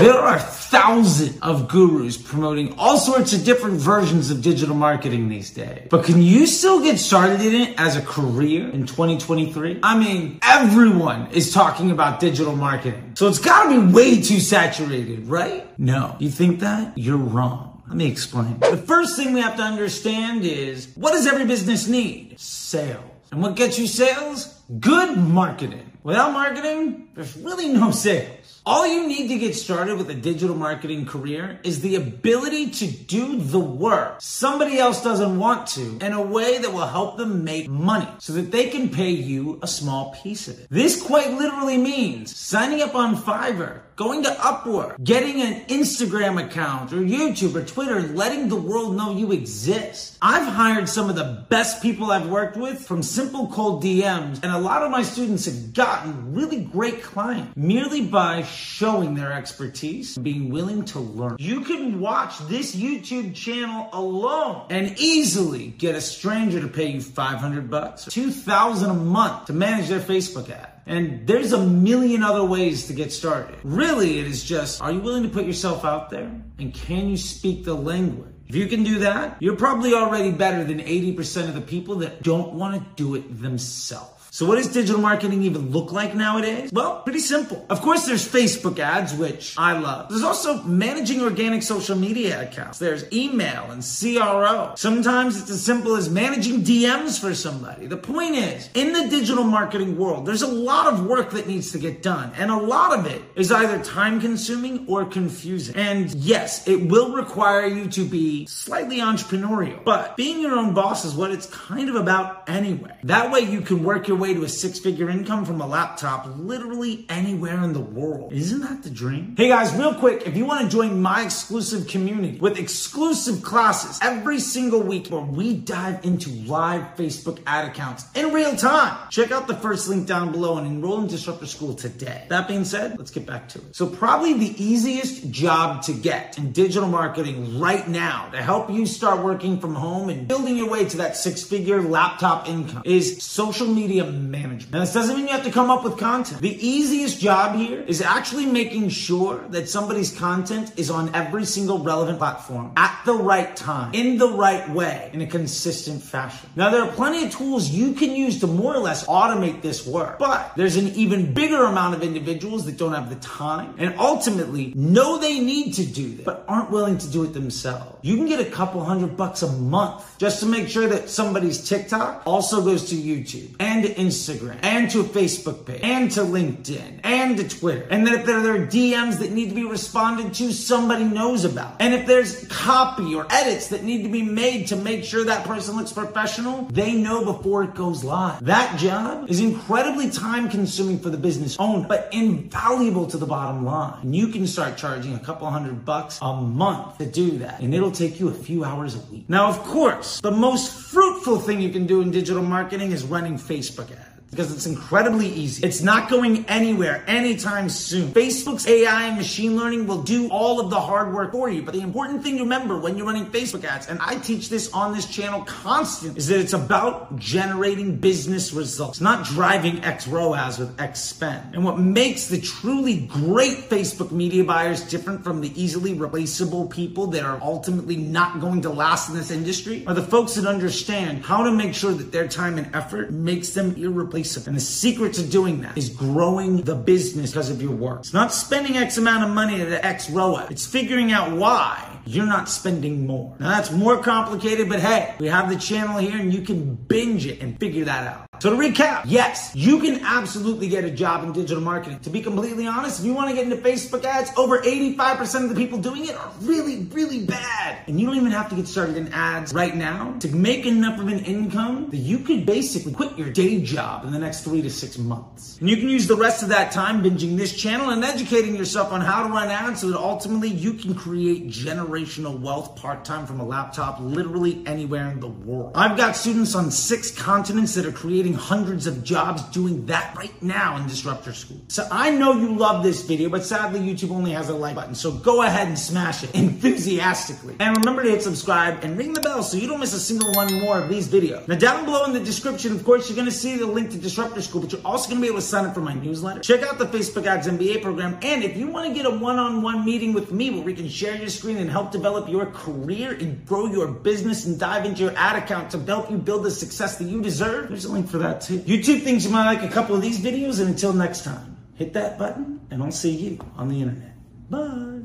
There are thousands of gurus promoting all sorts of different versions of digital marketing these days. But can you still get started in it as a career in 2023? I mean, everyone is talking about digital marketing. So it's gotta be way too saturated, right? No. You think that? You're wrong. Let me explain. The first thing we have to understand is what does every business need? Sales. And what gets you sales? Good marketing. Without marketing, there's really no sales. All you need to get started with a digital marketing career is the ability to do the work somebody else doesn't want to in a way that will help them make money so that they can pay you a small piece of it. This quite literally means signing up on Fiverr, going to Upwork, getting an Instagram account or YouTube or Twitter, letting the world know you exist. I've hired some of the best people I've worked with from simple cold DMs, and a lot of my students have gotten really great clients merely by showing their expertise, being willing to learn. You can watch this YouTube channel alone and easily get a stranger to pay you 500 bucks or 2000 a month to manage their Facebook ad. And there's a million other ways to get started. Really, it is just are you willing to put yourself out there? And can you speak the language? If you can do that, you're probably already better than 80% of the people that don't want to do it themselves. So what does digital marketing even look like nowadays? Well, pretty simple. Of course, there's Facebook ads, which I love. There's also managing organic social media accounts. There's email and CRO. Sometimes it's as simple as managing DMs for somebody. The point is, in the digital marketing world, there's a lot of work that needs to get done. And a lot of it is either time consuming or confusing. And yes, it will require you to be slightly entrepreneurial, but being your own boss is what it's kind of about anyway. That way you can work your way to a six figure income from a laptop literally anywhere in the world. Isn't that the dream? Hey guys, real quick, if you want to join my exclusive community with exclusive classes every single week where we dive into live Facebook ad accounts in real time, check out the first link down below and enroll in Disrupter School today. That being said, let's get back to it. So, probably the easiest job to get in digital marketing right now to help you start working from home and building your way to that six figure laptop income is social media management. Now, this doesn't mean you have to come up with content. The easiest job here is actually making sure that somebody's content is on every single relevant platform at the right time, in the right way, in a consistent fashion. Now, there are plenty of tools you can use to more or less automate this work, but there's an even bigger amount of individuals that don't have the time and ultimately know they need to do this, but aren't willing to do it themselves. You can get a couple hundred bucks a month just to make sure that somebody's TikTok also goes to YouTube and Instagram and to a Facebook page and to LinkedIn and to Twitter. And that if there are DMs that need to be responded to, somebody knows about. And if there's copy or edits that need to be made to make sure that person looks professional, they know before it goes live. That job is incredibly time consuming for the business owner, but invaluable to the bottom line. And you can start charging a couple hundred bucks a month to do that. And it'll take you a few hours a week. Now, of course, the most fruitful thing you can do in digital marketing is running Facebook because it's incredibly easy. It's not going anywhere anytime soon. Facebook's AI and machine learning will do all of the hard work for you. But the important thing to remember when you're running Facebook ads, and I teach this on this channel constant, is that it's about generating business results, not driving X ROAS with X spend. And what makes the truly great Facebook media buyers different from the easily replaceable people that are ultimately not going to last in this industry are the folks that understand how to make sure that their time and effort makes them irreplaceable and the secret to doing that is growing the business because of your work. It's not spending X amount of money at the X ROA. It's figuring out why you're not spending more. Now that's more complicated, but hey, we have the channel here and you can binge it and figure that out. So to recap, yes, you can absolutely get a job in digital marketing. To be completely honest, if you want to get into Facebook ads, over 85% of the people doing it are really, really bad. And you don't even have to get started in ads right now to make enough of an income that you could basically quit your day job in the next three to six months. And you can use the rest of that time binging this channel and educating yourself on how to run ads so that ultimately you can create generational wealth part-time from a laptop literally anywhere in the world. I've got students on six continents that are creating creating hundreds of jobs doing that right now in Disrupter School. So I know you love this video, but sadly YouTube only has a like button. So go ahead and smash it enthusiastically. And remember to hit subscribe and ring the bell so you don't miss a single one more of these videos. Now down below in the description, of course, you're gonna see the link to Disrupter School, but you're also gonna be able to sign up for my newsletter. Check out the Facebook Ads MBA program. And if you wanna get a one-on-one meeting with me where we can share your screen and help develop your career and grow your business and dive into your ad account to help you build the success that you deserve, there's a link for that too. YouTube thinks you might like a couple of these videos, and until next time, hit that button, and I'll see you on the internet. Bye.